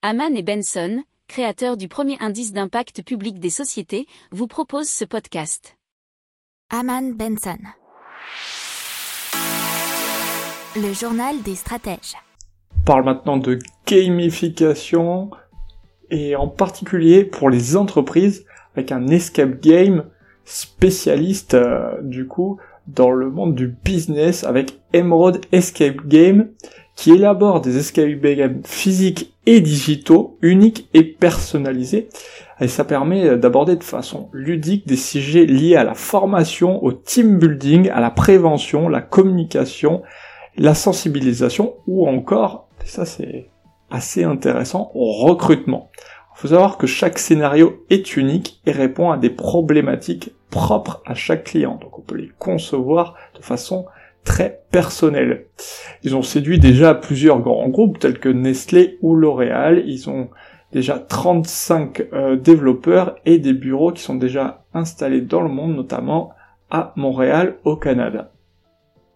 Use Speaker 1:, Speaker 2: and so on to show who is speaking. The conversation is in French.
Speaker 1: Haman et Benson, créateurs du premier indice d'impact public des sociétés, vous proposent ce podcast.
Speaker 2: Haman Benson. Le journal des stratèges.
Speaker 3: On parle maintenant de gamification et en particulier pour les entreprises avec un escape game spécialiste euh, du coup dans le monde du business avec Emerald Escape Game qui élabore des games physiques et digitaux, uniques et personnalisés. Et ça permet d'aborder de façon ludique des sujets liés à la formation, au team building, à la prévention, la communication, la sensibilisation ou encore, et ça c'est assez intéressant, au recrutement. Il faut savoir que chaque scénario est unique et répond à des problématiques propres à chaque client. Donc on peut les concevoir de façon très personnelle. Ils ont séduit déjà plusieurs grands groupes tels que Nestlé ou L'Oréal. Ils ont déjà 35 euh, développeurs et des bureaux qui sont déjà installés dans le monde, notamment à Montréal au Canada.